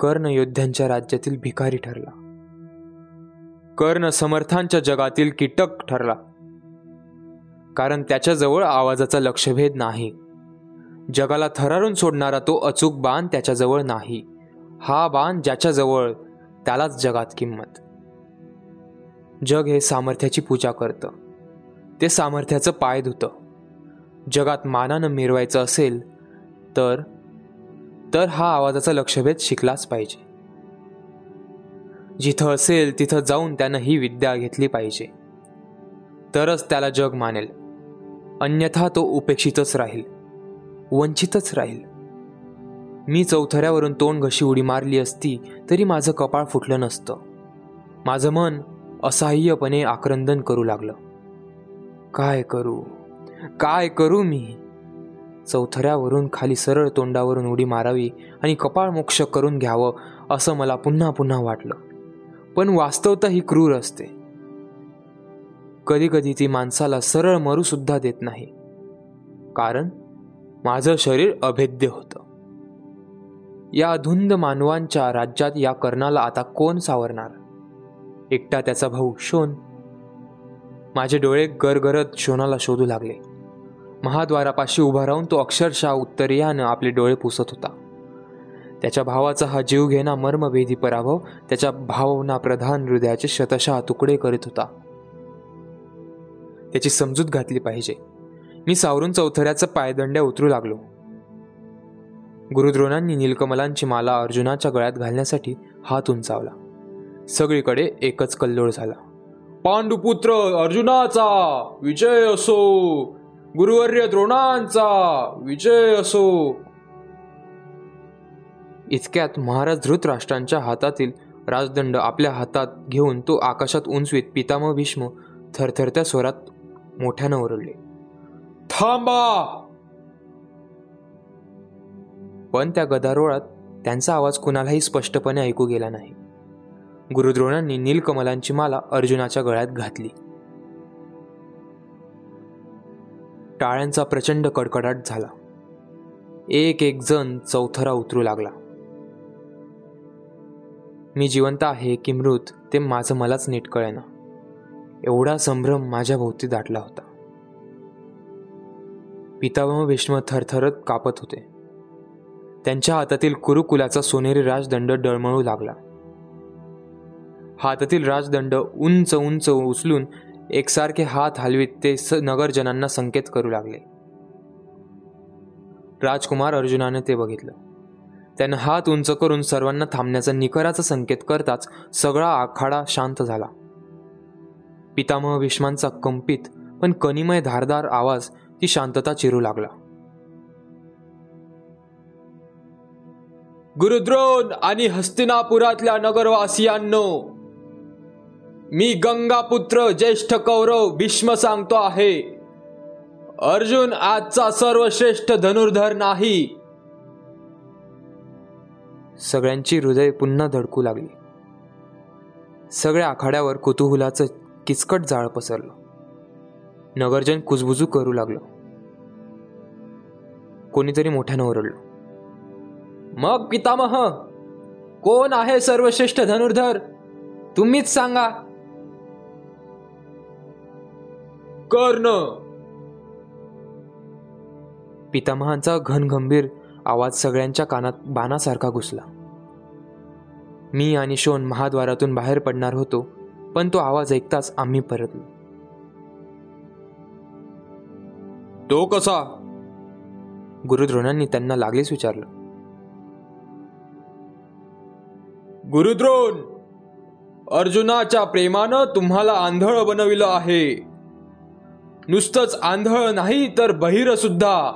कर्ण योद्ध्यांच्या राज्यातील भिकारी ठरला. कर्ण समर्थांच्या जगातील कीटक ठरला. कारण त्याच्याजवळ आवाजाचा लक्षभेद नाही. जगाला थरारून सोडणारा तो अचूक बाण त्याच्याजवळ नाही. हा बाण ज्याच्याजवळ त्यालाच जगात किंमत. जग हे सामर्थ्याची पूजा करतं. ते सामर्थ्याचं पाय धुतं. जगात मानानं मिरवायचं असेल तर तर हा आवाजाचा लक्षभेद शिकलाच पाहिजे. जिथं असेल तिथं जाऊन त्यानं ही विद्या घेतली पाहिजे. तरच त्याला जग मानेल. अन्यथा तो उपेक्षितच राहील. वंचितच राहील. मी चौथऱ्यावरून तोंड घशी उडी मारली असती तरी माझं कपाळ फुटलं नसतं. माझं मन असहाय्यपणे आक्रंदन करू लागलं. काय करू? काय करू मी? चौथऱ्यावरून खाली सरळ तोंडावरून उडी मारावी आणि कपाळ मोक्ष करून घ्यावं असं मला पुन्हा पुन्हा वाटलं. पण वास्तवता ही क्रूर असते. कधी कधी ती माणसाला सरळ मरू सुद्धा देत नाही. कारण माझं शरीर अभेद्य होतं. या धुंद मानवांच्या राज्यात या कर्णाला आता कोण सावरणार? एकटा त्याचा भाऊ शोन. माझे डोळे गरगरत शोनाला शोधू लागले. महाद्वारापाशी उभा राहून तो अक्षरशः उत्तरीयानं आपले डोळे पुसत होता. त्याच्या भावाचा हा जीव घेणा मर्मभेदी पराभव त्याच्या भावना प्रधान हृदयाचे शतशः तुकडे करीत होता. त्याची समजूत घातली पाहिजे. मी सावरून चौथऱ्याचं पायदंड्या उतरू लागलो. गुरुद्रोणांनी नीलकमलांची माला अर्जुनाच्या गळ्यात घालण्यासाठी हात उंचावला. सगळीकडे एकच कल्लोळ झाला. पांडुपुत्र अर्जुनाचा विजय असो. गुरुवर्य द्रोणांचा विजय असो. इतक्यात महाराज धृतराष्ट्रांच्या हातातील राजदंड आपल्या हातात घेऊन तो आकाशात उंचवीत पितामह भीष्म थरथरत्या स्वरात मोठ्यानं ओरडले. थांबा! पण त्या गदारोळात त्यांचा आवाज कुणालाही स्पष्टपणे ऐकू गेला नाही. गुरुद्रोणांनी नीलकमलांची माला अर्जुनाच्या गळ्यात घातली. टाळ्यांचा प्रचंड कडकडाट झाला. एक एक जण चौथरा उतरू लागला. मी जिवंत आहे की मृत ते माझं मलाच नीट कळेना. एवढा संभ्रम माझ्या भोवती दाटला होता. पितामह भीष्म थरथरत कापत होते. त्यांच्या हातातील कुरुकुलाचा सोनेरी राजदंड डळमळू लागला. हातातील राजदंड उंच उंच उचलून एकसारखे हात हलवीत ते स नगरजनांना संकेत करू लागले. राजकुमार अर्जुनाने ते बघितलं. त्यानं हात उंच करून सर्वांना थांबण्याचा निकराचा संकेत करताच सगळा आखाडा शांत झाला. पितामह भीष्मांचा कंपित पण कनिमय धारदार आवाज ती शांतता चिरू लागला. गुरुद्रोण आणि हस्तिनापुरातल्या नगरवासियांनो मी गंगापुत्र ज्येष्ठ कौरव भीष्म सांगतो आहे. अर्जुन आजचा सर्वश्रेष्ठ धनुर्धर नाही. सगळ्यांची हृदय पुन्हा धडकू लागली. सगळ्या आखाड्यावर कुतुहुलाचं किचकट जाळ पसरलं. नगरजन कुजबुजू करू लागलं. कोणीतरी मोठ्यानं ओरडलं. मग पितामह कोण आहे सर्वश्रेष्ठ धनुर्धर? तुम्हीच सांगा. कर्ण. पितामहांचा घनगंभीर आवाज सगळ्यांच्या कानात बाणासारखा घुसला. मी आणि शोन महाद्वारातून बाहेर पडणार होतो पण तो आवाज ऐकताच आम्ही परतलो. तो कसा? गुरुद्रोणांनी त्यांना लागलीच विचारलं. गुरुद्रोण अर्जुनाच्या प्रेमानं तुम्हाला आंधळ बनविलं आहे. नुसतंच आंधळ नाही तर बहिर सुद्धा.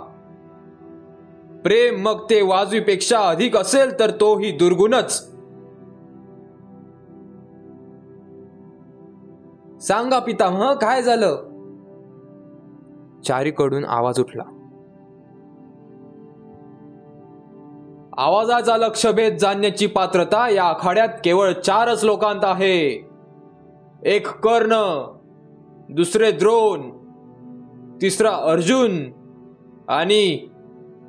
प्रेम मग ते वाजवीपेक्षा अधिक असेल तर तोही दुर्गुणच. सांगा पितामह काय झालं? चारीकडून आवाज उठला. आवाजाचा लक्षभेद जाणण्याची पात्रता या आखाड्यात केवळ चारच लोकांत आहे. एक कर्ण दुसरे द्रोण तिसरा अर्जुन आणि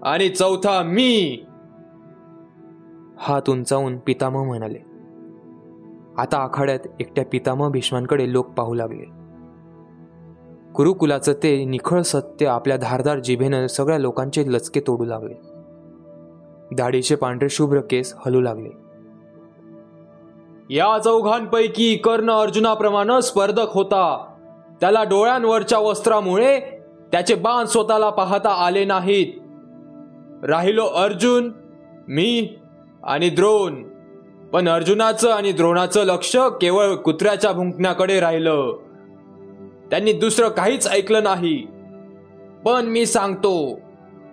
आणि चौथा मी. हात उंचावून पितामह म्हणाले. आता आखाड्यात एकट्या पितामह भीष्मांकडे लोक पाहू लागले. गुरुकुलाचं ते निखळ सत्य आपल्या धारदार जिभेनं सगळ्या लोकांचे लचके तोडू लागले. दाढीचे पांढरे शुभ्र केस हलू लागले. या चौघांपैकी कर्ण अर्जुनाप्रमाणे स्पर्धक होता. त्याला डोळ्यांवरच्या वस्त्रामुळे त्याचे बाण स्वतःला पाहता आले नाहीत. राहिलो अर्जुन मी आणि द्रोण. पण अर्जुनाचं आणि द्रोणाचं लक्ष केवळ कुत्र्याच्या भुंकण्याकडे राहिलं. त्यांनी दुसरं काहीच ऐकलं नाही. पण मी सांगतो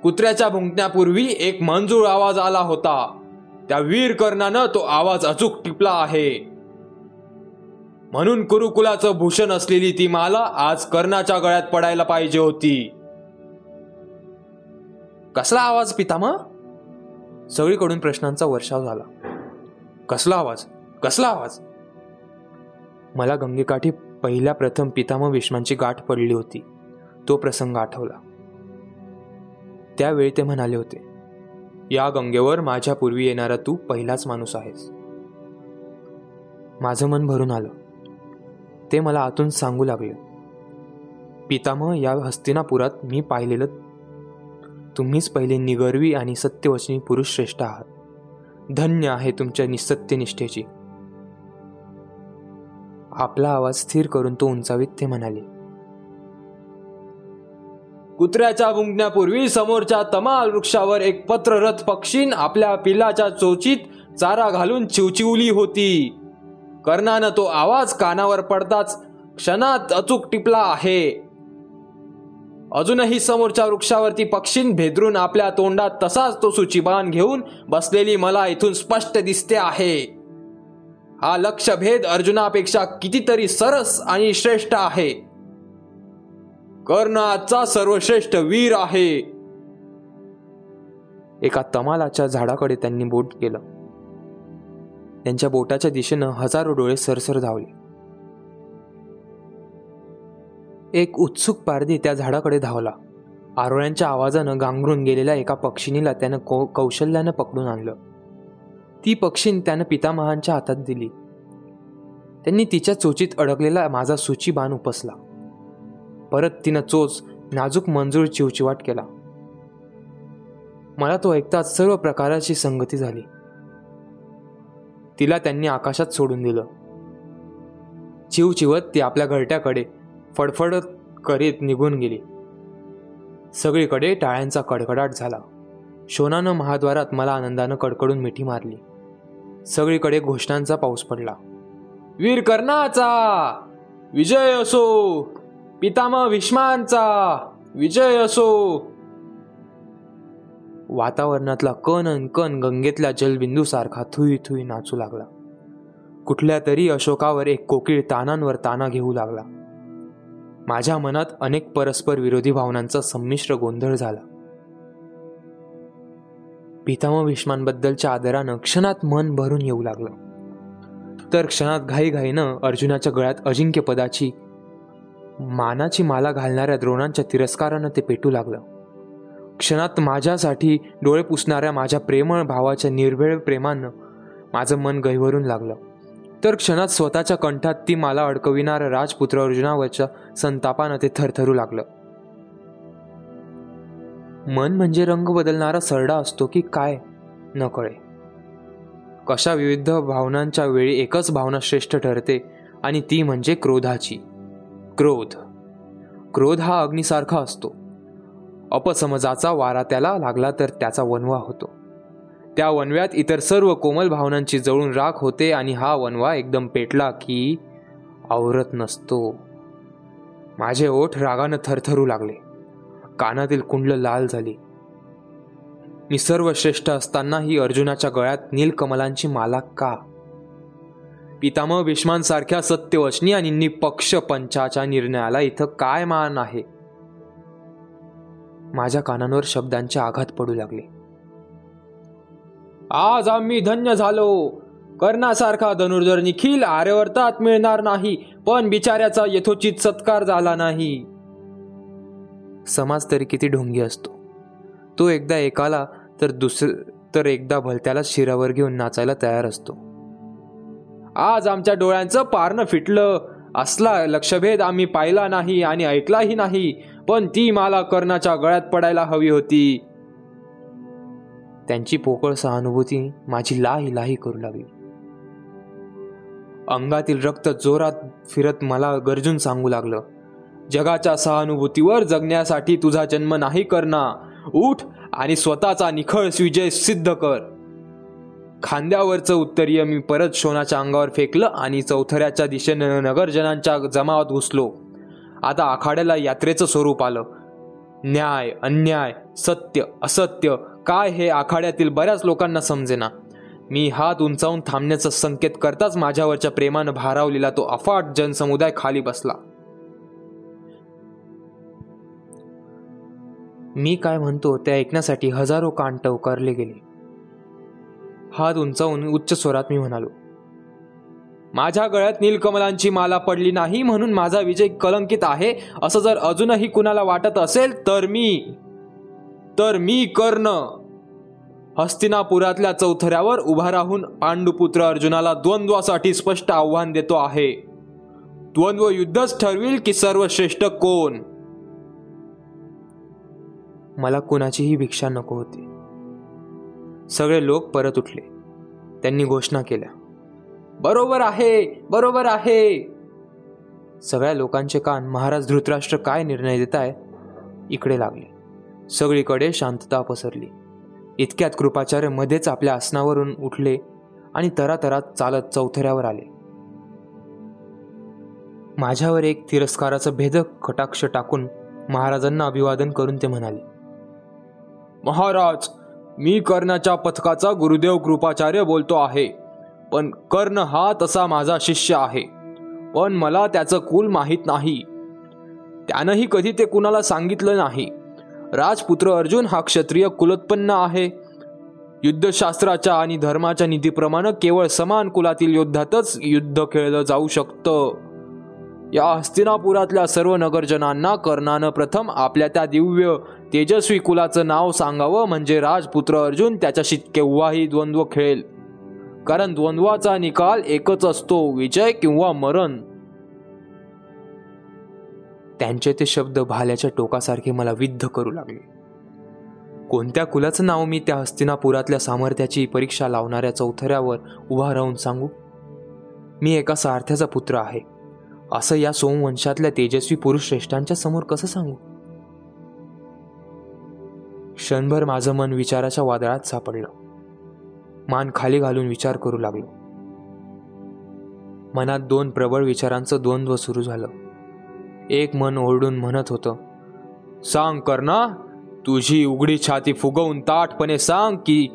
कुत्र्याच्या भुंकण्यापूर्वी एक मंजूळ आवाज आला होता. त्या वीर कर्णानं तो आवाज अचूक टिपला आहे. म्हणून कुरुकुलाचं भूषण असलेली ती माला आज कर्णाच्या गळ्यात पडायला पाहिजे होती. कसला आवाज पितामह? सगळीकडून प्रश्नांचा वर्षाव झाला. कसला आवाज? कसला आवाज? मला गंगेकाठी पहिल्या प्रथम पितामह विष्मांची गाठ पडली होती. तो प्रसंग आठवला. त्यावेळी ते म्हणाले होते या गंगेवर माझ्या पूर्वी येणारा तू पहिलाच माणूस आहेस. माझं मन भरून आलं. ते मला आतून सांगू लागले. पितामह या हस्तिनापुरात मी पाहिलेलं तुम्हीच पहिले निगर्वी आणि सत्यवचनी पुरुष श्रेष्ठ आहात. धन्य आहे तुमच्या निसत्यनिष्ठेची आपला आवाज स्थिर करून तो उंचावीत ते म्हणाले कुत्र्याच्या गुंकण्यापूर्वी समोरच्या तमाल वृक्षावर एक पत्ररथ पक्षीन आपल्या पिल्लाच्या चोचीत चारा घालून चिवचिवली होती. कर्णानं तो आवाज कानावर पडताच क्षणात अचूक टिपला आहे. अजूनही समोरच्या वृक्षावरती पक्षीन भेदरून आपल्या तोंडात तसाच तो सुचिबान घेऊन बसलेली मला इथून स्पष्ट दिसते आहे. हा लक्षभेद अर्जुनापेक्षा कितीतरी सरस आणि श्रेष्ठ आहे. कर्ण आजचा सर्वश्रेष्ठ वीर आहे. एका तमालाच्या झाडाकडे त्यांनी बोट केलं. त्यांच्या बोटाच्या दिशेनं हजारो डोळे सरसर धावले. एक उत्सुक पारधी त्या झाडाकडे धावला. आरोळ्यांच्या आवाजानं गांगरून गेलेल्या एका पक्षिणीला त्यानं कौ कौशल्यानं पकडून आणलं. ती पक्षीन त्यानं पितामहांच्या हातात दिली. त्यांनी तिच्या चोचीत अडकलेला माझा सुची बाण उपसला. परत तिनं चोच नाजूक मंजूर चिवचिवाट केला. मला तो ऐकताच सर्व प्रकाराची संगती झाली. तिला त्यांनी आकाशात सोडून दिलं. चिवचिवत ती आपल्या घरट्याकडे फडफडत करीत निघून गेली. सगळीकडे टाळ्यांचा कडकडाट झाला. शोनानं महाद्वारात मला आनंदानं कडकडून मिठी मारली. सगळीकडे घोषणांचा पाऊस पडला. वीर कर्णाचा! विजय असो! पितामह भीष्मांचा! विजय असो! वातावरणातला कण अन कण गंगेतल्या जलबिंदूसारखा थुई थुई नाचू लागला. कुठल्या तरी अशोकावर एक कोकिळ तानांवर ताना घेऊ लागला. माझ्या मनात अनेक परस्पर विरोधी भावनांचा संमिश्र गोंधळ झाला. पितामह भीष्मांबद्दलच्या आदरानं क्षणात मन भरून येऊ लागलं. तर क्षणात घाईघाईनं अर्जुनाच्या गळ्यात अजिंक्यपदाची मानाची माला घालणाऱ्या द्रोणांच्या तिरस्कारानं ते पेटू लागलं. क्षणात माझ्यासाठी डोळे पुसणाऱ्या माझ्या प्रेमळ भावाच्या निर्भेळ प्रेमानं माझं मन गहिवरून लागलं. तर क्षणात स्वतःच्या कंठात ती मला अडकविणाऱ्या राजपुत्र अर्जुनावरच्या संतापानं ते थरथरू लागलं. मन म्हणजे रंग बदलणारा सरडा असतो की काय? न कळे कशा विविध भावनांच्या वेळी एकच भावना श्रेष्ठ ठरते आणि ती म्हणजे क्रोधाची. क्रोध. क्रोध हा अग्निसारखा असतो. अपसमजाचा वारा त्याला लागला तर त्याचा वनवा होतो. त्या वनव्यात इतर सर्व कोमल भावनांची जळून राख होते आणि हा वनवा एकदम पेटला की आवरत नसतो. माझे ओठ रागानं थरथरू लागले. कानातील कुंडल लाल झाली. मी सर्वश्रेष्ठ असतानाही अर्जुनाच्या गळ्यात नीलकमलांची माला का? पितामह भीष्मांसारख्या सत्यवचनी आणि निपक्ष पंचाच्या निर्णयाला इथं काय मान आहे? माझ्या कानांवर शब्दांचे आघात पडू लागले. आज आम्ही धन्य झालो. कर्णासारखा धनुर्धर निखिल आर्यवर्तात मिळणार नाही पण बिचाऱ्याचा यथोचित सत्कार झाला नाही. समाज तरी किती ढोंगी असतो. तो एकदा एकाला तर दुसर तर एकदा भलत्याला शिरावर घेऊन नाचायला तयार असतो. आज आमच्या डोळ्यांचं पारणं फिटलं. असला लक्षभेद आम्ही पाहिला नाही आणि ऐकलाही नाही. पण ती माला कर्णाच्या गळ्यात पडायला हवी होती. त्यांची पोकळ सहानुभूती माझी लाही लाही करू लागली. अंगातील रक्त जोरात फिरत मला गरजून सांगू लागलं जगाच्या सहानुभूतीवर जगण्यासाठी तुझा जन्म नाही करना उठ आणि स्वतःचा निखळ विजय सिद्ध कर. खांद्यावरचं उत्तरीय मी परत शोनाच्या अंगावर फेकलं आणि चौथऱ्याच्या दिशेनं नगरजनांच्या जमावात घुसलो. आता आखाड्याला यात्रेचं स्वरूप आलं. न्याय अन्याय सत्य असत्य काय हे आखाड्यातील बऱ्याच लोकांना समजेना. मी हात उंचावून थांबण्याचा संकेत करताच माझ्यावरच्या प्रेमानं भारावलेला तो अफाट जनसमुदाय खाली बसला. मी काय म्हणतो ते ऐकण्यासाठी हजारो कान टवकारले गेले. हात उंचावून उच्च स्वरात मी म्हणालो माझ्या गळ्यात नीलकमलांची माला पडली नाही म्हणून माझा विजय कलंकित आहे. असं जर अजूनही कुणाला वाटत असेल तर मी तर मी कर्ण. हस्तिनापुरातल्या चौथऱ्यावर उभा राहून पांडुपुत्र अर्जुनाला द्वंद्वासाठी स्पष्ट आव्हान देतो आहे. द्वंद्व युद्धच ठरविल की सर्वश्रेष्ठ कोण? मला कुणाचीही भिक्षा नको होती. सगळे लोक परत उठले. त्यांनी घोषणा केल्या. बरोबर आहे बरोबर आहे. सगळ्या लोकांचे कान महाराज धृतराष्ट्र काय निर्णय देत आहे इकडे लागले. सगळीकडे शांतता पसरली. इतक्यात कृपाचार्य मध्येच आपल्या आसनावरून उठले आणि तरातरात चालत चौथऱ्यावर आले. माझ्यावर एक तिरस्काराचं भेदक कटाक्ष टाकून महाराजांना अभिवादन करून ते म्हणाले महाराज मी कर्णाच्या पथकाचा गुरुदेव कृपाचार्य बोलतो आहे. पण कर्ण हा तसा माझा शिष्य आहे. पण मला त्याचं कुल माहीत नाही. त्यानंही कधी ते कुणाला सांगितलं नाही. राजपुत्र अर्जुन हा क्षत्रिय कुलोत्पन्न आहे. युद्धशास्त्राच्या आणि धर्माच्या नीतीप्रमाणे केवळ समान कुलातील योद्धातच युद्ध खेळलं जाऊ शकतं. या हस्तिनापुरातल्या सर्व नगरजनांना कर्णानं प्रथम आपल्या त्या दिव्य तेजस्वी कुलाचं नाव सांगावं म्हणजे राजपुत्र अर्जुन त्याच्याशी केव्हाही द्वंद्व खेळेल. कारण द्वंद्वाचा निकाल एकच असतो विजय किंवा मरण. त्यांचे ते शब्द भाल्याच्या टोकासारखे मला विद्ध करू लागले. कोणत्या कुलाचं नाव मी त्या हस्तिनापुरातल्या सामर्थ्याची परीक्षा लावणाऱ्या चौथऱ्यावर उभा राहून सांगू? मी एका सारथ्याचा पुत्र आहे. असं या सोमवंशातल्या तेजस्वी पुरुष श्रेष्ठांच्या समोर कसं सांगू? क्षणभर माझं मन विचाराच्या वादळात सापडलं. मान खाली घालून विचार करू लागलो. मनात दोन प्रबळ विचारांचं द्वंद्व सुरू झालं. एक मन ओरडून म्हणत होतं सांग कर्णा तुझी उघडी छाती फुगवून ताटपणे सांग की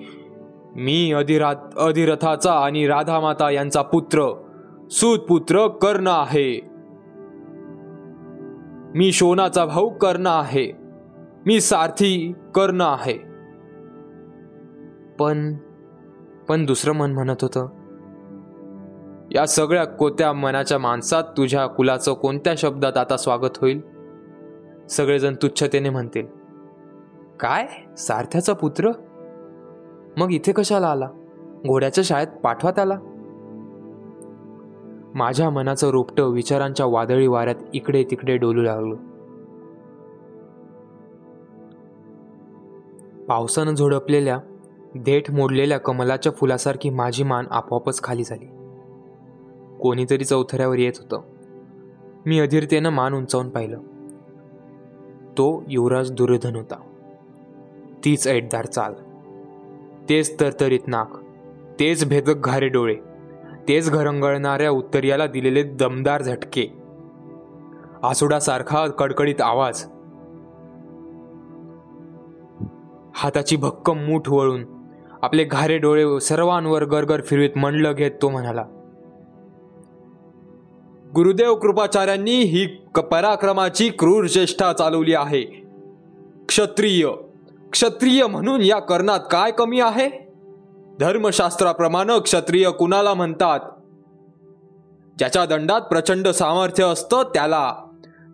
मी अधिरात अधिरथाचा आणि राधामाता यांचा पुत्र सुतपुत्र कर्ण आहे. मी शोनाचा भाऊ कर्ण आहे. मी सारथी कर्ण आहे. पण पण दुसरं मन म्हणत होतं. या सगळ्या कोत्या मनाच्या माणसात तुझ्या कुलाचं कोणत्या शब्दात आता स्वागत होईल? सगळेजण तुच्छतेने म्हणतील. काय? सारथ्याचा पुत्र? मग इथे कशाला आला? घोड्याच्या शाळेत पाठवा त्याला. माझ्या मनाचं रोपटं विचारांच्या वादळी वाऱ्यात इकडे तिकडे डोलू लागलो. पावसानं झोडपलेल्या देठ मोडलेल्या कमलाच्या फुलासारखी माझी मान आपोआपच खाली झाली. कोणीतरी चौथऱ्यावर येत होतं. मी अधीरतेनं मान उंचावून पाहिलं. तो युवराज दुर्योधन होता. तीच ऐटदार चाल. तेच तरतरीत नाक. तेच भेदक घारे डोळे. तेच घरंगळणाऱ्या उत्तरियाला दिलेले दमदार झटके. आसुडासारखा कडकडीत आवाज. हाताची भक्कम मूठ वळून आपले घारे डोळे सर्वांवर गरगर फिरवीत मंडलं घेत तो म्हणाला गुरुदेव कृपाचार्यांनी ही पराक्रमाची क्रूर चेष्टा चालवली आहे. क्षत्रिय क्षत्रिय म्हणून या कर्णात काय कमी आहे? धर्मशास्त्राप्रमाणे क्षत्रिय कुणाला म्हणतात? ज्याच्या दंडात प्रचंड सामर्थ्य असतं त्याला.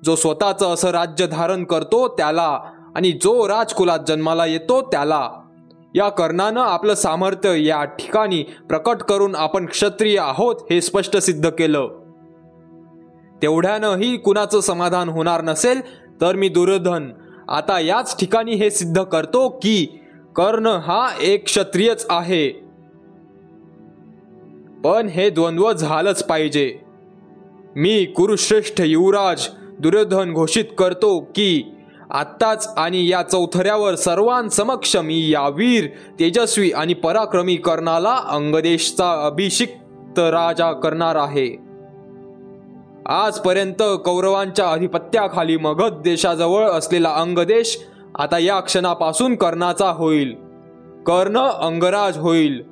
जो स्वतःचं असं राज्य धारण करतो त्याला आणि जो राजकुलात जन्माला येतो त्याला. या कर्णानं आपलं सामर्थ्य या ठिकाणी प्रकट करून आपण क्षत्रिय आहोत हे स्पष्ट सिद्ध केलं. तेवढ्यानंही कुणाचं समाधान होणार नसेल तर मी दुर्योधन. आता याच ठिकाणी हे सिद्ध करतो की कर्ण हा एक क्षत्रियच आहे. पण हे द्वंद्व झालंच पाहिजे. मी कुरुश्रेष्ठ युवराज दुर्योधन घोषित करतो की आत्ताच आणि या चौथऱ्यावर सर्वांसमक्ष मी या वीर तेजस्वी आणि पराक्रमी कर्णाला अंगदेशचा अभिषिक्त राजा करणार आहे. आजपर्यंत कौरवांच्या अधिपत्याखाली मगध देशाजवळ असलेला अंगदेश आता या क्षणापासून कर्णाचा होईल. कर्ण अंगराज होईल.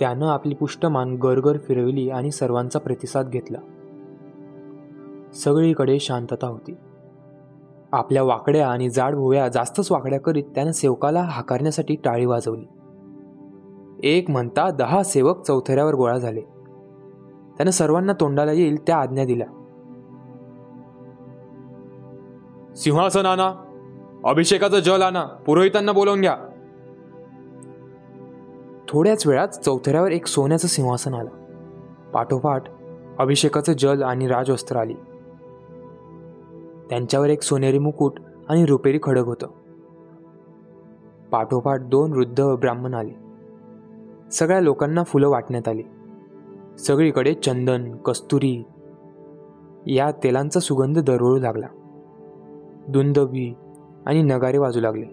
त्यानं आपली पुष्टमान गरगर फिरविली आणि सर्वांचा प्रतिसाद घेतला. सगळीकडे शांतता होती. आपल्या वाकड्या आणि जाड भोव्या जास्तच वाकड्या करीत त्यानं सेवकाला हाकारण्यासाठी टाळी वाजवली. एक म्हणता दहा सेवक चौथऱ्यावर गोळा झाले. त्यानं सर्वांना तोंडाला येईल त्या आज्ञा दिल्या. सिंहासन आणा. अभिषेकाचं जल आणा. पुरोहितांना बोलवून घ्या. थोड्याच वेळात चौथऱ्यावर एक सोन्याचं सिंहासन आलं. पाठोपाठ अभिषेकाचं जल आणि राजवस्त्र आली. त्यांच्यावर एक सोनेरी मुकुट आणि रुपेरी खडक होतं. पाठोपाठ दोन वृद्ध ब्राह्मण आले. सगळ्या लोकांना फुलं वाटण्यात आली. सगळीकडे चंदन कस्तुरी या तेलांचा सुगंध दरवळू लागला. दुंदबी आणि नगारे वाजू लागले.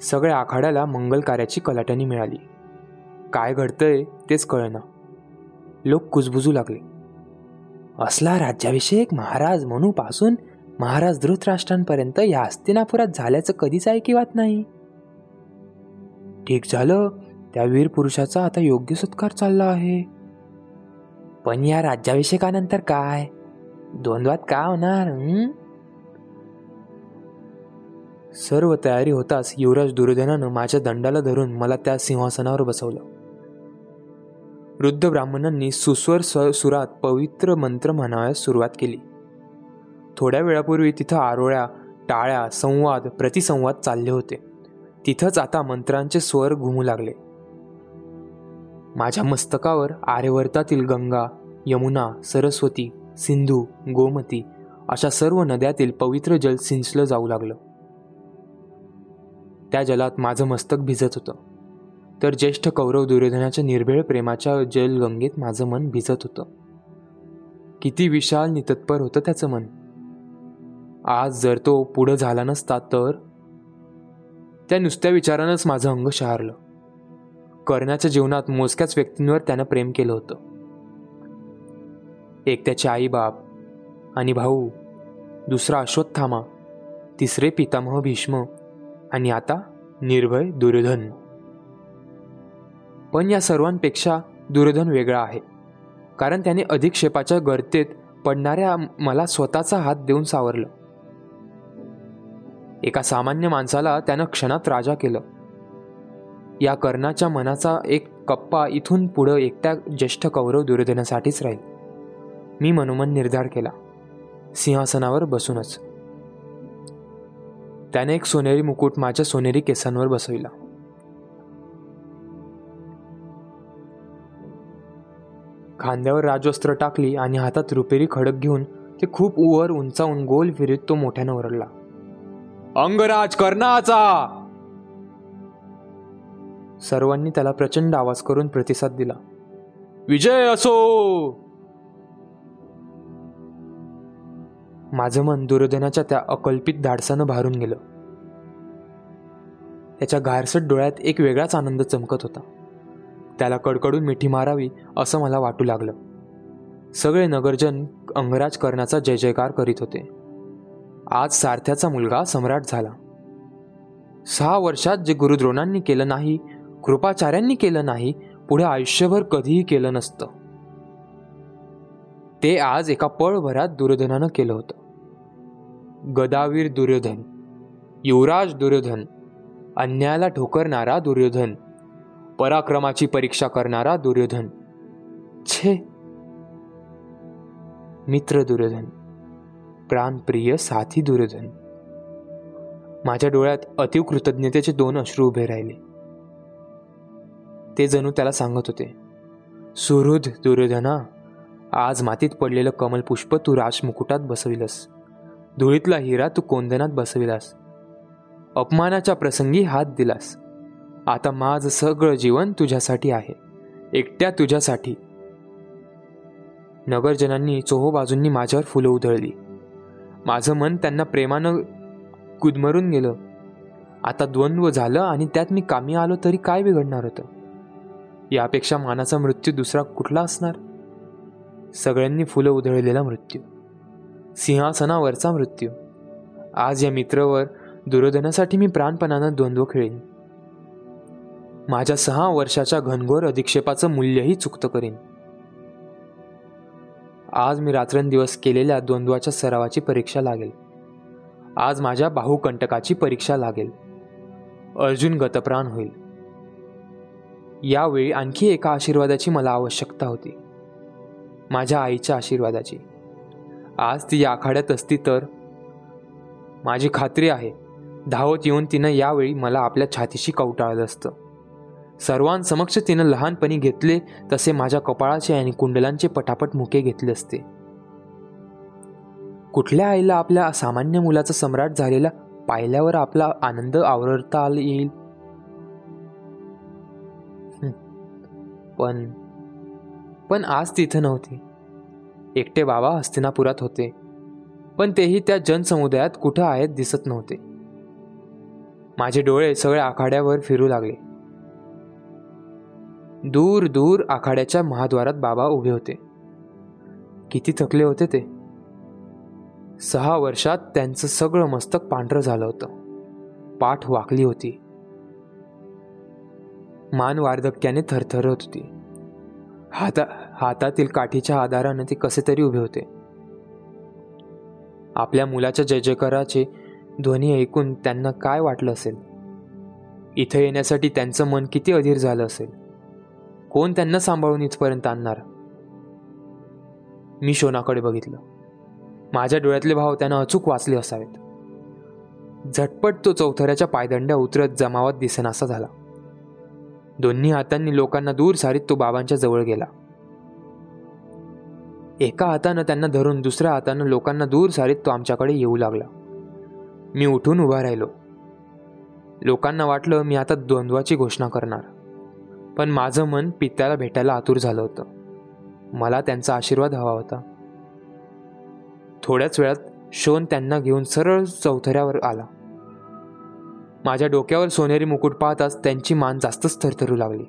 सगळ्या आखाड्याला मंगल कार्याची कलाटणी मिळाली. काय घडतंय तेच कळना. लोक कुजबुजू लागले. असला राज्याभिषेक महाराज मनूपासून महाराज धृतराष्ट्रांपर्यंत या हस्तिनापुरात झाल्याचं कधीच ऐकिवात नाही. ठीक झालं त्या वीर पुरुषाचा आता योग्य सत्कार चालला आहे. पण या राज्याभिषेकानंतर काय? द्वंद्वात का होणार सर्व तयारी होताच युवराज दुर्योधनानं माझ्या दंडाला धरून मला त्या सिंहासनावर बसवलं. वृद्ध ब्राह्मणांनी सुस्वर स सुरात पवित्र मंत्र म्हणावयास सुरुवात केली. थोड्या वेळापूर्वी तिथं आरोळ्या टाळ्या संवाद प्रतिसंवाद चालले होते. तिथंच आता मंत्रांचे स्वर घुमू लागले. माझ्या मस्तकावर आर्यवर्तातील गंगा यमुना सरस्वती सिंधू गोमती अशा सर्व नद्यातील पवित्र जल सिंचलं जाऊ लागलं. त्या जलात माझं मस्तक भिजत होतं. तर ज्येष्ठ कौरव दुर्योधनाच्या निर्भेळ प्रेमाच्या जलगंगेत माझं मन भिजत होतं. किती विशाल नितत्पर होतं त्याचं मन. आज जर तो पुढं झाला नसता तर? त्या नुसत्या विचारानंच माझं अंग शहारलं. कर्णाच्या जीवनात मोजक्याच व्यक्तींवर त्यानं प्रेम केलं होतं. एक त्याचे आईबाप आणि भाऊ दुसरा अश्वत्थामा तिसरे पितामह भीष्म आणि आता निर्भय दुर्योधन. पण या सर्वांपेक्षा दुर्योधन वेगळा आहे. कारण त्याने अधिक्षेपाच्या गर्तेत पडणाऱ्या मला स्वतःचा हात देऊन सावरलं. एका सामान्य माणसाला त्यानं क्षणात राजा केलं. या कर्णाच्या मनाचा एक कप्पा इथून पुढं एकट्या ज्येष्ठ कौरव दुर्योधनासाठीच राहील. मी मनोमन निर्धार केला. सिंहासनावर बसूनच. त्याने एक सोनेरी मुकुट माझ्या सोनेरी केसांवर बसविला. खांद्यावर राजवस्त्र टाकली आणि हातात रुपेरी खडक घेऊन ते खूप वर उंचावून गोल फिरीत तो मोठ्यानं ओरडला. अंगराज कर्णाचा! सर्वांनी त्याला प्रचंड आवाज करून प्रतिसाद दिला. विजय असो! माझं मन दुर्योधनाच्या त्या अकल्पित धाडसानं भारून गेलं. त्याच्या घारसट डोळ्यात एक वेगळाच आनंद चमकत होता. त्याला कडकडून मिठी मारावी असं मला वाटू लागलं. सगळे नगरजन अंगराज करण्याचा जय जयकार करीत होते. आज सारथ्याचा मुलगा सम्राट झाला. सहा वर्षात जे गुरुद्रोणांनी केलं नाही कृपाचार्यांनी केलं नाही पुढे आयुष्यभर कधीही केलं नसतं. ते आज एका पळभरात दुर्योधनानं केलं होतं. गदावीर दुर्योधन युवराज दुर्योधन अन्यायाला ठोकरणारा दुर्योधन पराक्रमाची परीक्षा करणारा दुर्योधन. छे. मित्र दुर्योधन. प्राणप्रिय साथी दुर्योधन. माझ्या डोळ्यात अतिव कृतज्ञतेचे दोन अश्रू उभे राहिले. ते जणू त्याला सांगत होते सुहृद दुर्योधना आज मातीत पडलेलं कमलपुष्प तू राजमुकुटात बसविलस. धुळीतला हिरा तू कोंदनात बसविलास. अपमानाच्या प्रसंगी हात दिलास. आता माझं सगळं जीवन तुझ्यासाठी आहे. एकट्या तुझ्यासाठी. नगरजनांनी चोहो बाजूंनी माझ्यावर फुलं उधळली. माझं मन त्यांना प्रेमानं गुदमरून गेलं. आता द्वंद्व झालं आणि त्यात मी कामी आलो तरी काय बिघडणार होतं? यापेक्षा मानाचा मृत्यू दुसरा कुठला असणार? सगळ्यांनी फुलं उधळलेला मृत्यू. सिंहासनावरचा मृत्यू. आज या मित्रवर दुर्योधनासाठी मी प्राणपणानं द्वंद्व खेळीन. माझ्या सहा वर्षाच्या घनघोर अधिक्षेपाचं मूल्यही चुकतं करीन. आज मी रात्रंदिवस केलेल्या द्वंद्वाच्या सरावाची परीक्षा लागेल. आज माझ्या बाहुकंटकाची परीक्षा लागेल. अर्जुन गतप्राण होईल. यावेळी आणखी एका आशीर्वादाची मला आवश्यकता होती. माझ्या आईच्या आशीर्वादाची. आज ती या आखाड्यात असती तर माझी खात्री आहे धावत येऊन तिनं यावेळी मला आपल्या छातीशी कवटाळलं असतं. सर्वांसमक्ष तिनं लहानपणी घेतले तसे माझ्या कपाळाचे आणि कुंडलांचे पटापट मुके घेतले असते. कुठल्या आईला आपल्या सामान्य मुलाचा सम्राट झालेला पाहिल्यावर आपला आनंद आवरता येईल? पण पण आज तिथं नव्हती. एकटे बाबा हस्तिनापुरात होते. पण तेही त्या जनसमुदायात कुठं आहेत दिसत नव्हते. माझे डोळे सगळ्या आखाड्यावर फिरू लागले. दूर दूर आखाड्याच्या महाद्वारात बाबा उभे होते. किती थकले होते ते. सहा वर्षात त्यांचं सगळं मस्तक पांढरं झालं होतं. पाठ वाकली होती. मान वार्धक्याने थरथरत होती. हाता हातातील काठीच्या आधारानं ते कसे तरी उभे होते. आपल्या मुलाच्या जय जयकाराचे ध्वनी ऐकून त्यांना काय वाटलं असेल? इथं येण्यासाठी त्यांचं मन किती अधीर झालं असेल? कोण त्यांना सांभाळून इथपर्यंत आणणार? मी शोनाकडे बघितलं. माझ्या डोळ्यातले भाव त्यांना अचूक वाचले असावेत. झटपट तो चौथऱ्याच्या पायदंड्या उतरत जमावात दिसेनासा झाला. दोन्ही हातांनी लोकांना दूर सारीत तो बाबांच्या जवळ गेला. एका हातानं त्यांना धरून दुसऱ्या हातानं लोकांना दूर सारीत तो आमच्याकडे येऊ लागला. मी उठून उभा राहिलो. लोकांना वाटलं मी आता द्वंद्वाची घोषणा करणार. पण माझं मन पित्याला भेटायला आतुर झालं होतं. मला त्यांचा आशीर्वाद हवा होता. थोड्याच वेळात शोन त्यांना घेऊन सरळ चौथऱ्यावर आला. माझ्या डोक्यावर सोनेरी मुकुट पाहताच त्यांची मान जास्तच थरथरू लागली.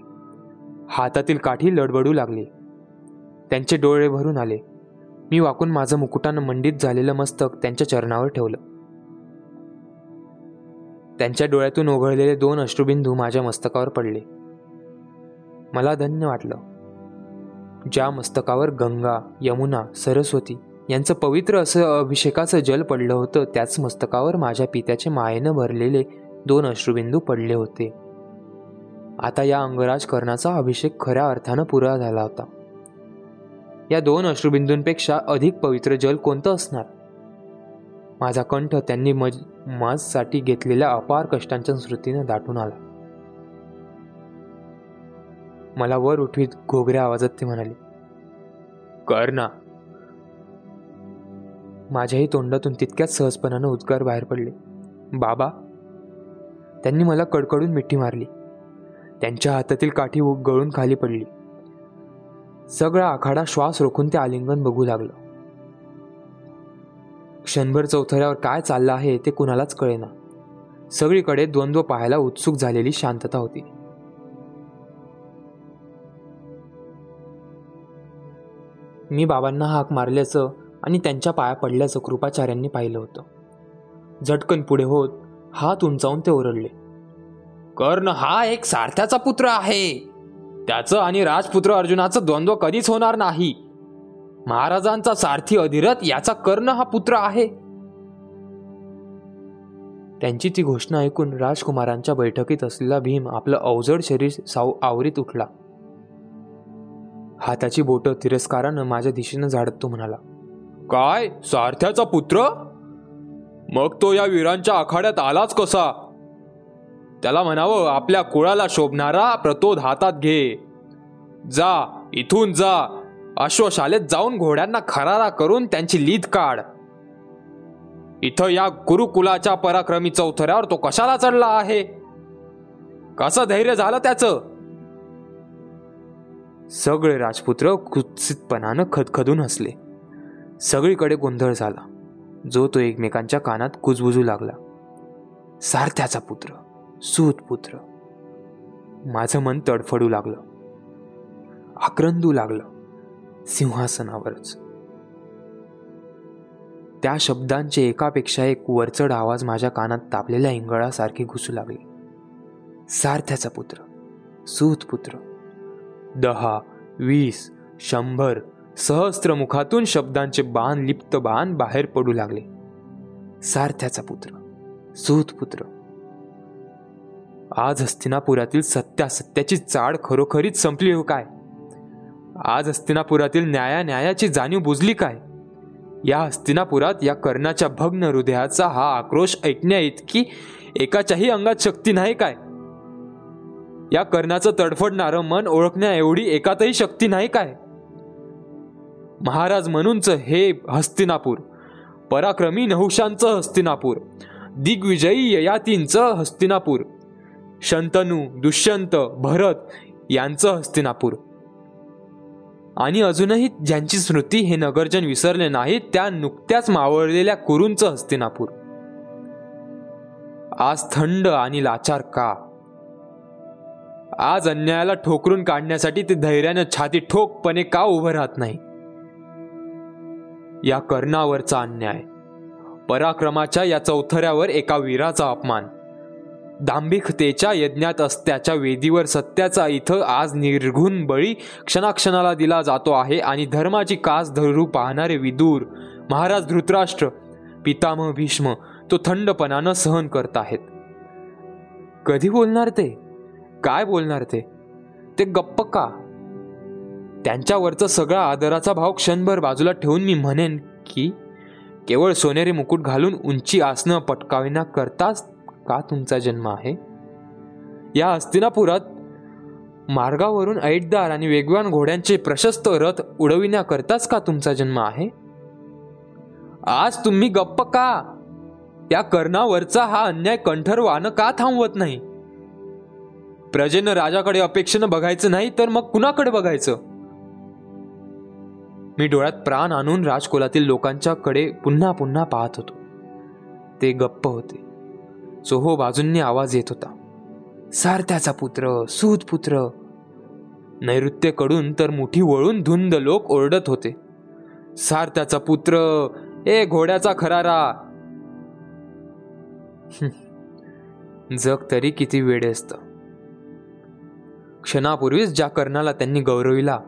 हातातील काठी लडबडू लागली. त्यांचे डोळे भरून आले. मी वाकून माझं मुकुटानं मंडित झालेलं मस्तक त्यांच्या चरणावर ठेवलं. त्यांच्या डोळ्यातून ओघळलेले दोन अश्रुबिंदू माझ्या मस्तकावर पडले. मला धन्य वाटलं. ज्या मस्तकावर गंगा यमुना सरस्वती यांचं पवित्र असं अभिषेकाचं जल पडलं होतं त्याच मस्तकावर माझ्या पित्याचे मायेनं भरलेले दोन अश्रुबिंदू पडले होते. आता या अंगराजकरणाचा अभिषेक खऱ्या अर्थानं पुरा झाला होता. या दोन अश्रुबिंदूंपेक्षा अधिक पवित्र जल कोणतं असणार? माझा कंठ त्यांनी मज माझसाठी घेतलेल्या अपार कष्टांच्या स्मृतीनं दाटून आला. मला वर उठवीत घोगऱ्या आवाजात ते म्हणाले कर ना. माझ्याही तोंडातून तितक्याच सहजपणानं उद्गार बाहेर पडले. बाबा. त्यांनी मला कडकडून मिठी मारली. त्यांच्या हातातील काठी गळून खाली पडली. सगळा आखाडा श्वास रोखून ते आलिंगन बघू लागलं. क्षणभर चौथऱ्यावर काय चाललं आहे ते कुणालाच कळेना. सगळीकडे द्वंद्व पाहायला उत्सुक झालेली शांतता होती. मी बाबांना हाक मारल्याचं आणि त्यांच्या पाया पडल्याचं कृपाचार्यांनी पाहिलं होतं. झटकन पुढे होत हात उंचावून ते ओरडले. कर्ण हा एक सारथ्याचा पुत्र आहे. त्याचं आणि राजपुत्र अर्जुनाचं द्वंद्व कधीच होणार नाही. महाराजांचा सारथी अधिरथ याचा कर्ण हा पुत्र आहे. त्यांची ती घोषणा ऐकून राजकुमारांच्या बैठकीत असलेला भीम आपलं अवजड शरीर साव आवरीत उठला. हाताची बोटं तिरस्कारानं माझ्या दिशेनं झाडत तो म्हणाला. काय? सारथ्याचा पुत्र? मग तो या वीरांच्या आखाड्यात आलाच कसा? त्याला म्हणावं आपल्या कुळाला शोभणारा प्रतोद हातात घे. जा इथून जा. अश्वशालेत जाऊन घोड्यांना खरारा करून त्यांची लीद काढ. इथं या गुरुकुलाच्या पराक्रमी चौथऱ्यावर तो कशाला चढला आहे? कसं धैर्य झालं त्याचं? सगळे राजपुत्र कुत्सितपणानं खदखदून हसले. सगळीकडे गोंधळ झाला. जो तो एकमेकांच्या कानात कुजबुजू लागला. सारथ्याचा पुत्र सूतपुत्र माझं मन तडफडू लागलं. आक्रंदू लागलं. सिंहासनावरच. त्या शब्दांचे एकापेक्षा एक वरचढ आवाज माझ्या कानात तापलेल्या इंगळासारखे घुसू लागले. सारथ्याचा पुत्र सूतपुत्र पुत्र. दहा वीस शंभर सहस्त्र मुखातून शब्दांचे बाण लिप्त बाण बाहेर पडू लागले. सारथ्याचा पुत्र सूत पुत्र. आज हस्तिनापुरातील सत्यासत्याची चाड खरोखरीच संपली हो काय? आज हस्तिनापुरातील न्याया न्यायाची जाणीव बुजली काय? या हस्तिनापुरात या कर्णाच्या भग्न हृदयाचा हा आक्रोश ऐकण्या इतकी एकाच्याही अंगात शक्ती नाही काय? या कर्णाचं तडफडणारं मन ओळखण्या एवढी एकातही शक्ती नाही काय? महाराज म्हणूनच हे हस्तिनापूर पराक्रमी नहुशांचं हस्तिनापूर दिग्विजयी ययातींचं हस्तिनापूर शंतनू दुष्यंत भरत यांचं हस्तिनापूर. आणि अजूनही ज्यांची स्मृती हे नगरजन विसरले नाहीत त्या नुकत्याच मावळलेल्या कुरूंचं हस्तिनापूर. आज थंड आणि लाचार का आज अन्यायाला ठोकरून काढण्यासाठी ते धैर्यानं छाती ठोकपणे का उभं राहत नाही? या कर्णावरचा अन्याय पराक्रमाच्या या चौथऱ्यावर एका वीराचा अपमान दांभिकतेच्या यज्ञात असत्याच्या वेदीवर सत्याचा इथं आज निर्घुण बळी क्षणाक्षणाला दिला जातो आहे आणि धर्माची कास धरू पाहणारे विदूर महाराज धृतराष्ट्र पितामह भीष्म तो थंडपणानं सहन करत आहेत. कधी बोलणार ते? काय बोलणार ते? ते गप्प का? त्यांच्यावरचा सगळा आदराचा भाव क्षणभर बाजूला ठेवून मी म्हणेन की केवळ सोनेरी मुकुट घालून उंची आसनं पटकाविना करताच का तुमचा जन्म आहे? या हस्तिनापुरात मार्गावरून ऐटदार आणि वेगवान घोड्यांचे प्रशस्त रथ उडविण्याकरताच का तुमचा जन्म आहे? आज तुम्ही गप्प का? या कर्णावरचा हा अन्याय कंठरवानं का थांबवत नाही? प्रजेनं राजाकडे अपेक्षेनं बघायचं नाही तर मग कुणाकडे बघायचं? मी डोळ्यात प्राण आणून राजकुलातील लोकांच्याकडे पुन्हा पुन्हा पाहत होतो. ते गप्प होते. चोहो बाजूंनी आवाज येत होता. सारथ्याचा पुत्र सूत पुत्र. तर मुठी वळून धुंद लोक ओरडत होते. सारथ्याचा पुत्र ए घोड्याचा खरारा. जग तरी किती वेळे असतं. क्षणापूर्वीच ज्या कर्णाला त्यांनी गौरविला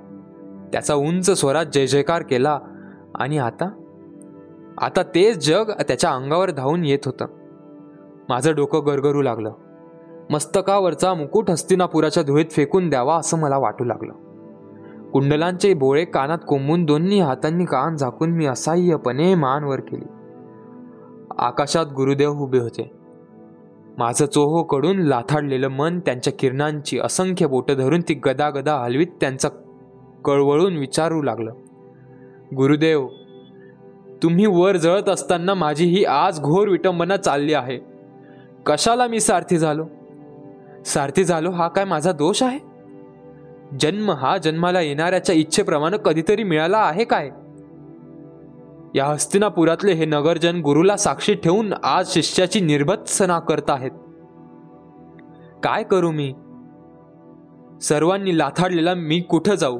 त्याचा उंच स्वरात जय जयकार केला आणि आता? आता तेच जग त्याच्या अंगावर धावून येत होतं. माझं डोकं गरगरू लागलं. मस्तकावरचा मुकुट हस्तिनापुराच्या धुळीत फेकून द्यावा असं मला वाटू लागलं. कुंडलांचे बोळे कानात कोंबून दोन्ही हातांनी कान झाकून मी असह्यपणे मान वर केली. आकाशात गुरुदेव उभे होते. माझं चोहोकडून लाथाडलेलं मन त्यांच्या किरणांची असंख्य बोटं धरून ती गदा गदा हलवीत त्यांचा कळवळून विचारू लागलं. गुरुदेव तुम्ही वर जळत असताना माझी ही आज घोर विटंबना चालली आहे. कशाला मी सारथी झालो? सारथी झालो हा काय माझा दोष आहे? जन्म हा जन्माला येणाऱ्याच्या इच्छेप्रमाणे कधीतरी मिळाला आहे काय? या हस्तिनापुरातले हे नगरजन गुरुला साक्षी ठेवून आज शिष्याची निर्भत्सना करत आहेत. काय करू मी? सर्वांनी लाथाडलेला मी कुठं जाऊ?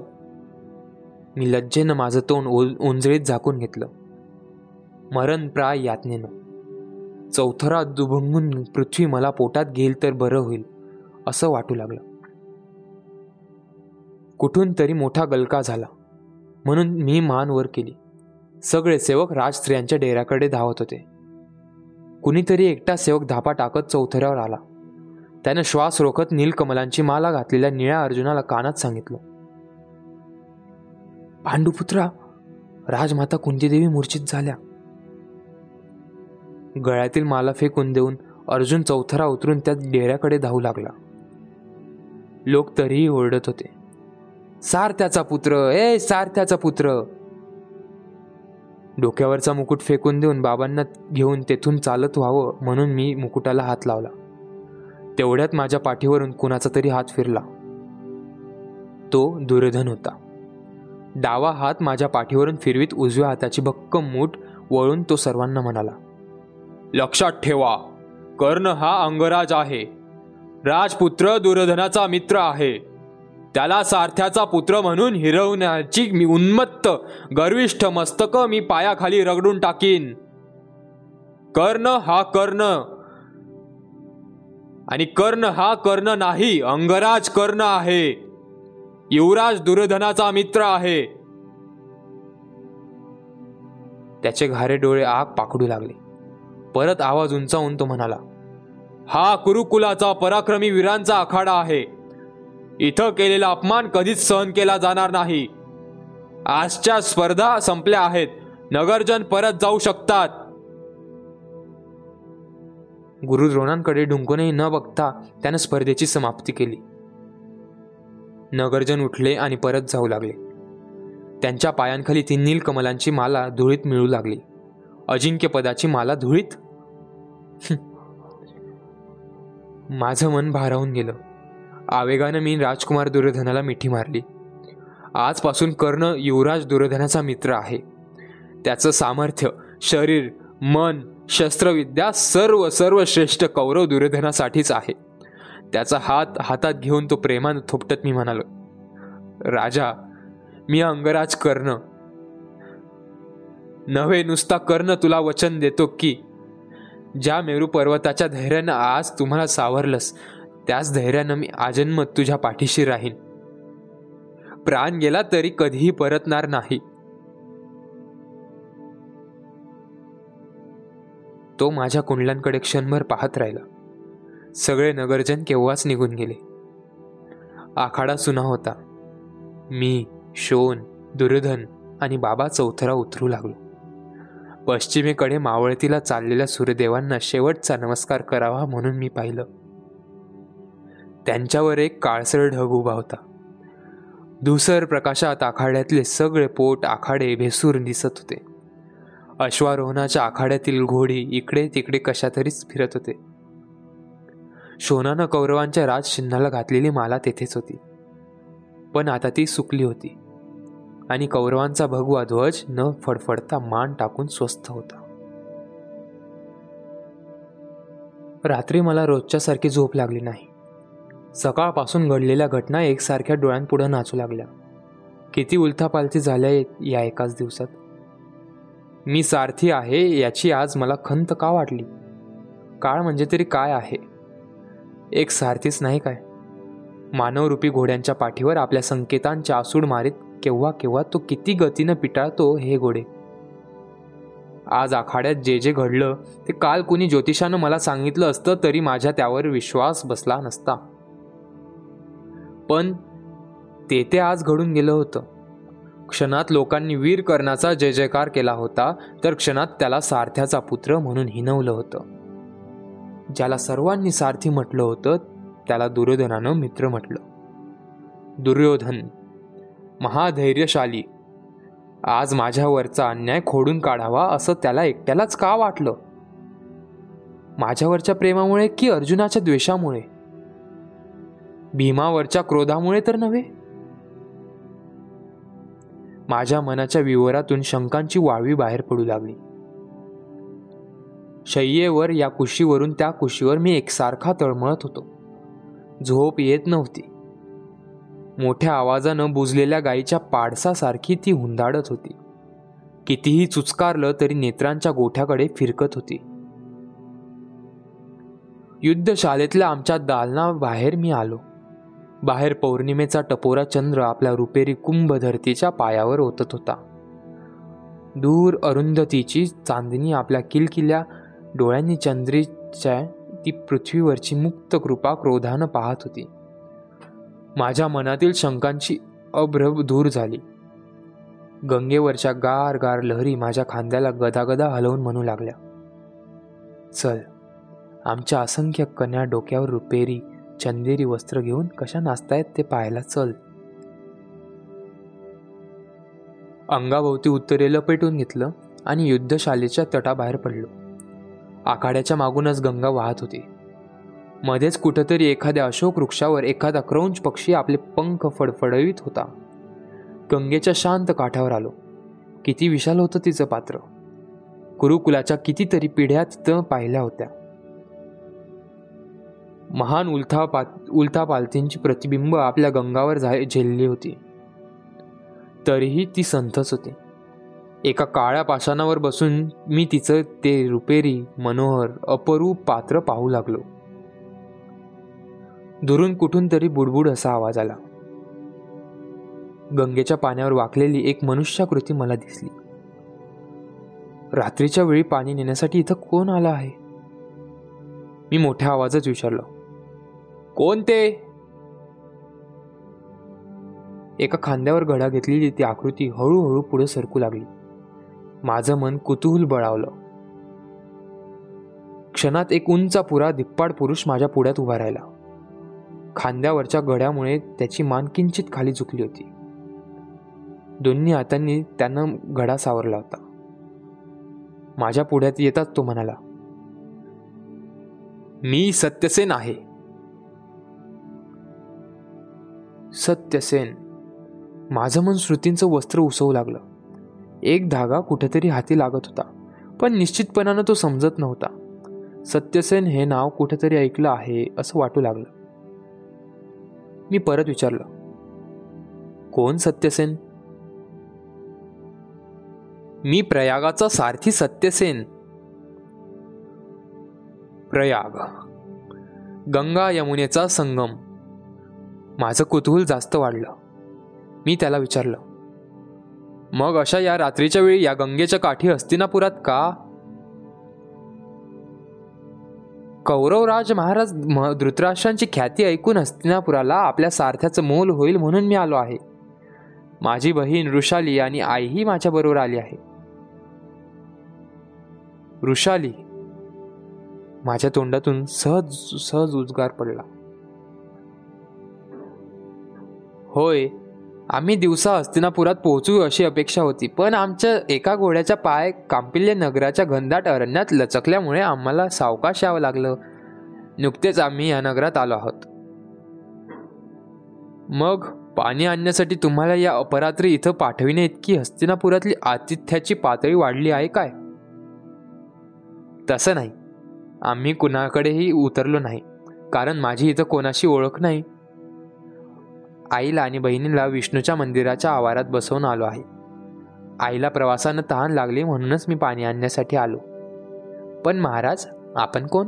मी लज्जेनं माझं तोंड ओंजळीत झाकून घेतलं. मरण प्राय यातनेनं. चौथरा दुभंगून पृथ्वी मला पोटात घेईल तर बरं होईल असं वाटू लागलं. कुठून तरी मोठा गलका झाला म्हणून मी मान वर केली. सगळे सेवक राजस्त्रियांच्या डेऱ्याकडे धावत होते. कुणीतरी एकटा सेवक धापा टाकत चौथऱ्यावर आला. त्यानं श्वास रोखत नीलकमलांची माला घातलेल्या निळ्या अर्जुनाला कानात सांगितलं पांडुपुत्रा राजमाता कुंतीदेवी मूर्छित झाल्या. गळ्यातील माला फेकून देऊन अर्जुन चौथरा उतरून त्या डेऱ्याकडे धावू लागला. लोक तरीही ओरडत होते सारथ्याचा पुत्र ए सारथ्याचा पुत्र! डोक्यावरचा मुकुट फेकून देऊन बाबांना घेऊन तेथून चालत व्हावं म्हणून मी मुकुटाला हात लावला. तेवढ्यात माझ्या पाठीवरून कुणाचा तरी हात फिरला. तो दुर्योधन होता. डावा हात माझ्या पाठीवरून फिरवीत उजव्या हाताची भक्कम मूठ वळून तो सर्वांना म्हणाला लक्षात ठेवा कर्ण हा अंगराज आहे. राजपुत्र दुर्योधनाचा मित्र आहे. त्याला सारथ्याचा पुत्र म्हणून हिरवण्याची मी उन्मत्त गर्विष्ठ मस्तक मी पायाखाली रगडून टाकीन. कर्ण हा कर्ण. आणि कर्ण हा कर्ण नाही अंगराज कर्ण आहे. युवराज दुर्योधनाचा मित्र आहे. त्याचे घारे डोळे आग पाकडू लागले. परत आवाज उंचावून तो म्हणाला हा कुरुकुलाचा पराक्रमी वीरांचा आखाडा आहे. इथं केलेला अपमान कधीच सहन केला जाणार नाही. आजच्या स्पर्धा संपल्या आहेत. नगरजन परत जाऊ शकतात. गुरु द्रोणांकडे ढुंकूनही न बघता त्यानं स्पर्धेची समाप्ती केली. नगरजन उठले आणि परत जाऊ लागले. त्यांच्या पायांखाली ती नीलकमलांची माला धुळीत मिळू लागली. अजिंक्यपदाची माला धुळीत? माझं मन भारावून गेलं. आवेगानं मी राजकुमार दुर्योधनाला मिठी मारली. आजपासून कर्ण युवराज दुर्योधनाचा मित्र आहे. त्याचं सामर्थ्य शरीर मन शस्त्रविद्या सर्व सर्व श्रेष्ठ कौरव दुर्योधनासाठीच आहे. त्याचा हात हातात घेऊन तो प्रेमानं थोपटत मी म्हणालो राजा मी अंगराज कर्ण. नव्हे नुसता कर्ण तुला वचन देतो की ज्या मेरू पर्वताच्या धैर्यानं आज तुम्हाला सावरलंस त्याच धैर्यानं मी आजन्म तुझ्या पाठीशी राहीन. प्राण गेला तरी कधीही परतणार नाही. तो माझ्या कुंडलांकडे क्षणभर पाहत राहिला. सगळे नगरजन केव्हाच निघून गेले. आखाडा सुना होता. मी शोन दुर्योधन आणि बाबा चौथरा उतरू लागलो. पश्चिमेकडे मावळतीला चाललेल्या सूर्यदेवांना शेवटचा नमस्कार करावा म्हणून मी पाहिलं. त्यांच्यावर एक काळसर ढग उभा होता. धुसर प्रकाशात आखाड्यातले सगळे पोट आखाडे भेसूर दिसत होते. अश्वारोहणाच्या आखाड्यातील घोडी इकडे तिकडे कशातरीच फिरत होते. शोनानं कौरवांच्या राजचिन्हाला घातलेली माला तेथेच होती. पण आता ती सुकली होती आणि कौरवांचा भगवा ध्वज न फडफडता मान टाकून स्वस्थ होता. रात्री मला रोजच्यासारखी झोप लागली नाही. सकाळपासून घडलेल्या घटना एकसारख्या डोळ्यांपुढं नाचू लागल्या. किती उलथापालथी झाल्या या एकाच दिवसात? मी सारथी आहे याची आज मला खंत का वाटली? काळ म्हणजे तरी काय आहे? एक सारथीच नाही काय? मानवरूपी घोड्यांच्या पाठीवर आपल्या संकेतांच्या आसूड मारीत केव्हा केव्हा तो किती गतीनं पिटाळतो हे घोडे. आज आखाड्यात जे जे घडलं ते काल कुणी ज्योतिषानं मला सांगितलं असतं तरी माझ्या त्यावर विश्वास बसला नसता. पण ते ते आज घडून गेलं होतं. क्षणात लोकांनी वीर कर्णाचा जय जयकार केला होता तर क्षणात त्याला सारथ्याचा पुत्र म्हणून हिनवलं होतं. ज्याला सर्वांनी सारथी म्हटलं होतं त्याला दुर्योधनानं मित्र म्हटलं. दुर्योधन महाधैर्यशाली आज माझ्यावरचा अन्याय खोडून काढावा असं त्याला एकट्यालाच का वाटलं? माझ्यावरच्या प्रेमामुळे की अर्जुनाच्या द्वेषामुळे? भीमावरच्या क्रोधामुळे तर नव्हे? माझ्या मनाच्या विवरातून शंकांची वाळवी बाहेर पडू लागली. शय्येवर या कुशीवरून त्या कुशीवर मी एकसारखा तळमळत होतो. झोप येत नव्हती. मोठ्या आवाजानं बुजलेल्या गायीच्या पाडसासारखी ती हुंदाडत होती. कितीही चुचकारलं तरी नेत्रांच्या गोठ्याकडे फिरकत होती. युद्धशाळेतल्या आमच्या दालना बाहेर मी आलो. बाहेर पौर्णिमेचा टपोरा चंद्र आपल्या रुपेरी कुंभ धरतीच्या पायावर ओतत होता. दूर अरुंधतीची चांदणी आपल्या किलकिल्या डोळ्यांनी चंद्रीच्या ती पृथ्वीवरची मुक्त कृपा क्रोधानं पाहत होती. माझ्या मनातील शंकांची अभ्रभ दूर झाली. गंगेवरच्या गार गार लहरी माझ्या खांद्याला गदागदा हलवून म्हणू लागल्या. चल आमच्या असंख्य कन्या डोक्यावर रुपेरी चंदेरी वस्त्र घेऊन कशा नाचतायत ते पाहायला चल. अंगाभोवती उत्तरेला पेटून घेतलं आणि युद्धशालेच्या तटाबाहेर पडलो. आखाड्याच्या मागूनच गंगा वाहत होती. मध्येच कुठंतरी एखाद्या अशोक वृक्षावर एखादा क्रौंच पक्षी आपले पंख फडफडवीत होता. गंगेच्या शांत काठावर आलो. किती विशाल होतं तिचं पात्र. गुरुकुलाच्या कितीतरी पिढ्या तिथं पाहिल्या होत्या. महान उलथा पा उलथा पालथींची प्रतिबिंब आपल्या गंगावर झा झेलली होती. तरीही ती संथच होती. एका काळ्या पाषाणावर बसून मी तिचं ते रुपेरी मनोहर अपरूप पात्र पाहू लागलो. दुरून कुठून तरी बुडबुड असा आवाज आला. गंगेच्या पाण्यावर वाकलेली एक मनुष्याकृती मला दिसली. रात्रीच्या वेळी पाणी नेण्यासाठी इथं कोण आला आहे? मी मोठ्या आवाजात विचारलो. कोण ते एका खांद्यावर घडा घेतलेली ती आकृती हळूहळू पुढे सरकू लागली. माझं मन कुतूहल बळावलं. क्षणात एक उंचा पुरा धिप्पाड पुरुष माझ्या पुढ्यात उभा राहिला. खांद्यावरच्या गड्यामुळे त्याची मान किंचित खाली झुकली होती. दोन्ही हातांनी त्यानं घडा सावरला होता. माझ्या पुढ्यात येताच तो म्हणाला मी सत्यसेन आहे. सत्यसेन माझं मन श्रुतींचं वस्त्र उसवू लागलं. एक धागा कुठेतरी हाती लागत होता पण निश्चितपणानं तो समजत नव्हता. सत्यसेन हे नाव कुठेतरी ऐकलं आहे असं वाटू लागलं. मी परत विचारलं कोण सत्यसेन मी प्रयागाचा सारथी सत्यसेन प्रयाग गंगा यमुनेचा संगम. माझं कुतूहल जास्त वाढलं. मी त्याला विचारलं मग अशा या रात्रीच्या वेळी या गंगेच्या काठी हस्तिनापुरात का? कौरवराज महाराज धृतराष्ट्रांची ख्याती ऐकून हस्तिनापुराला आपल्या सारथ्याचं मोल होईल म्हणून मी आलो आहे. माझी बहीण ऋषाली आणि आईही माझ्याबरोबर आली आहे. ऋषाली माझ्या तोंडातून सहज सहज उद्गार पडला. होय आम्ही दिवसा हस्तिनापुरात पोहोचू अशी अपेक्षा होती पण आमच्या एका घोड्याच्या पाय कांपिल्य नगराच्या घनदाट अरण्यात लचकल्यामुळे आम्हाला सावकाश यावं लागलं. नुकतेच आम्ही या नगरात आलो आहोत. मग पाणी आणण्यासाठी तुम्हाला या अपरात्री इथं पाठविणे इतकी हस्तिनापुरातली आतिथ्याची पातळी वाढली आहे काय? तसं नाही. आम्ही कुणाकडेही उतरलो नाही कारण माझी इथं कोणाशी ओळख नाही. आईला आणि बहिणीला विष्णूच्या मंदिराच्या आवारात बसवून आलो आहे. आईला प्रवासानं तहान लागली म्हणूनच मी पाणी आणण्यासाठी आलो. पण महाराज आपण कोण?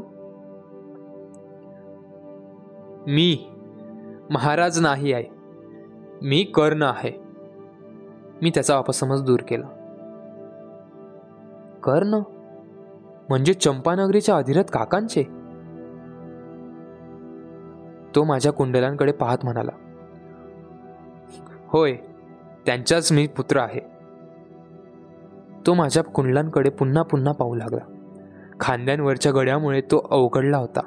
मी. महाराज नाही आहे. मी कर्ण आहे. मी त्याचा अपसमज दूर केला. कर्ण? म्हणजे चंपानगरीच्या अधिरथ काकांचे? तो माझ्या कुंडलांकडे पाहत म्हणाला. होय त्यांचाच मी पुत्र आहे. तो माझ्या कुंडलांकडे पुन्हा पुन्हा पाहू लागला. खांद्यांवरच्या गड्यामुळे तो अवघडला होता.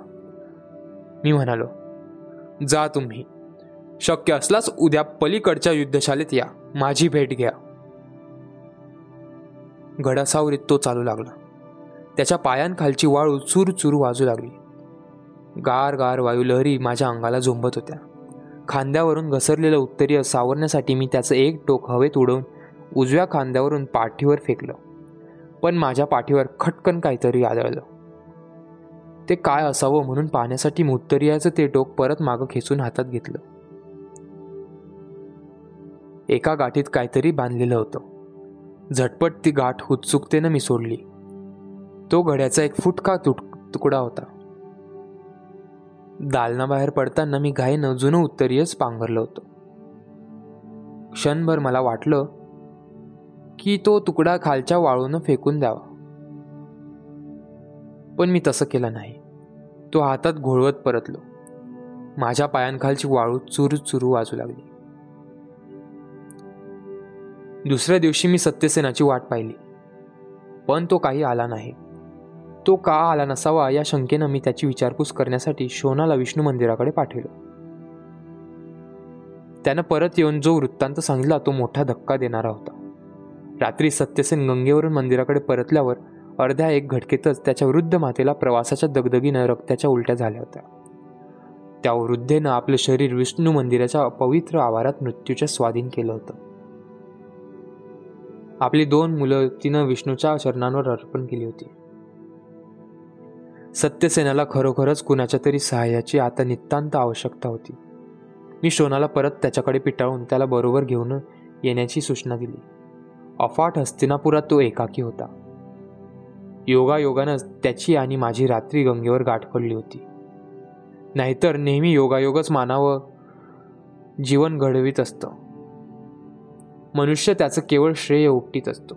मी म्हणालो जा तुम्ही. शक्य असलाच उद्या पलीकडच्या युद्धशालेत या. माझी भेट घ्या. गडासावरीत तो चालू लागला. त्याच्या पायांखालची वाळू चूर चूर वाजू लागली. गार गार वायू लहरी माझ्या अंगाला झोंबत होत्या. खांद्यावरून घसरलेलं उत्तरीय सावरण्यासाठी मी त्याचं एक टोक हवेत उडवून उजव्या खांद्यावरून पाठीवर फेकलं. पण माझ्या पाठीवर खटकन काहीतरी आदळलं. ते काय असावं म्हणून पाहण्यासाठी मी उत्तरीयाचं ते टोक परत मागं खेचून हातात घेतलं. एका गाठीत काहीतरी बांधलेलं होतं. झटपट ती गाठ उत्सुकतेनं मी सोडली. तो घड्याचा एक फुटका तुट तुकडा होता. दालनाबाहेर पडताना मी घाईनं जुनं उत्तरीयच पांघरलं होतं. क्षणभर मला वाटलं की तो तुकडा खालच्या वाळूनं फेकून द्यावा. पण मी तसं केलं नाही. तो हातात घोळवत परतलो. माझ्या पायांखालची वाळू चुरू चुरू वाजू लागली. दुसऱ्या दिवशी मी सत्यसेनाची वाट पाहिली. पण तो काही आला नाही. तो का आला नसावा या शंकेनं मी त्याची विचारपूस करण्यासाठी शोनाला विष्णू मंदिराकडे पाठवलं. त्यानं परत येऊन जो वृत्तांत सांगितला तो मोठा धक्का देणारा होता. रात्री सत्यसेन गंगेवरून मंदिराकडे परतल्यावर अर्ध्या एक घटकेतच त्याच्या वृद्ध मातेला प्रवासाच्या दगदगीनं रक्ताच्या उलट्या झाल्या होत्या. त्या वृद्धेनं आपलं शरीर विष्णू मंदिराच्या पवित्र आवारात मृत्यूच्या स्वाधीन केलं होतं. आपली दोन मुलं तिनं विष्णूच्या चरणांवर अर्पण केली होती. सत्यसेनाला खरोखरच कुणाच्या तरी सहाय्याची आता नितांत आवश्यकता होती. मी शोनाला परत त्याच्याकडे पिटाळून त्याला बरोबर घेऊन येण्याची सूचना दिली. अफाट हस्तिनापुरात तो एकाकी होता. योगायोगानं त्याची आणि माझी रात्री गंगेवर गाठ पडली होती. नाहीतर नेहमी योगायोगच मानावं जीवन घडवीत असतं. मनुष्य त्याचं केवळ श्रेय उपटीत असतो.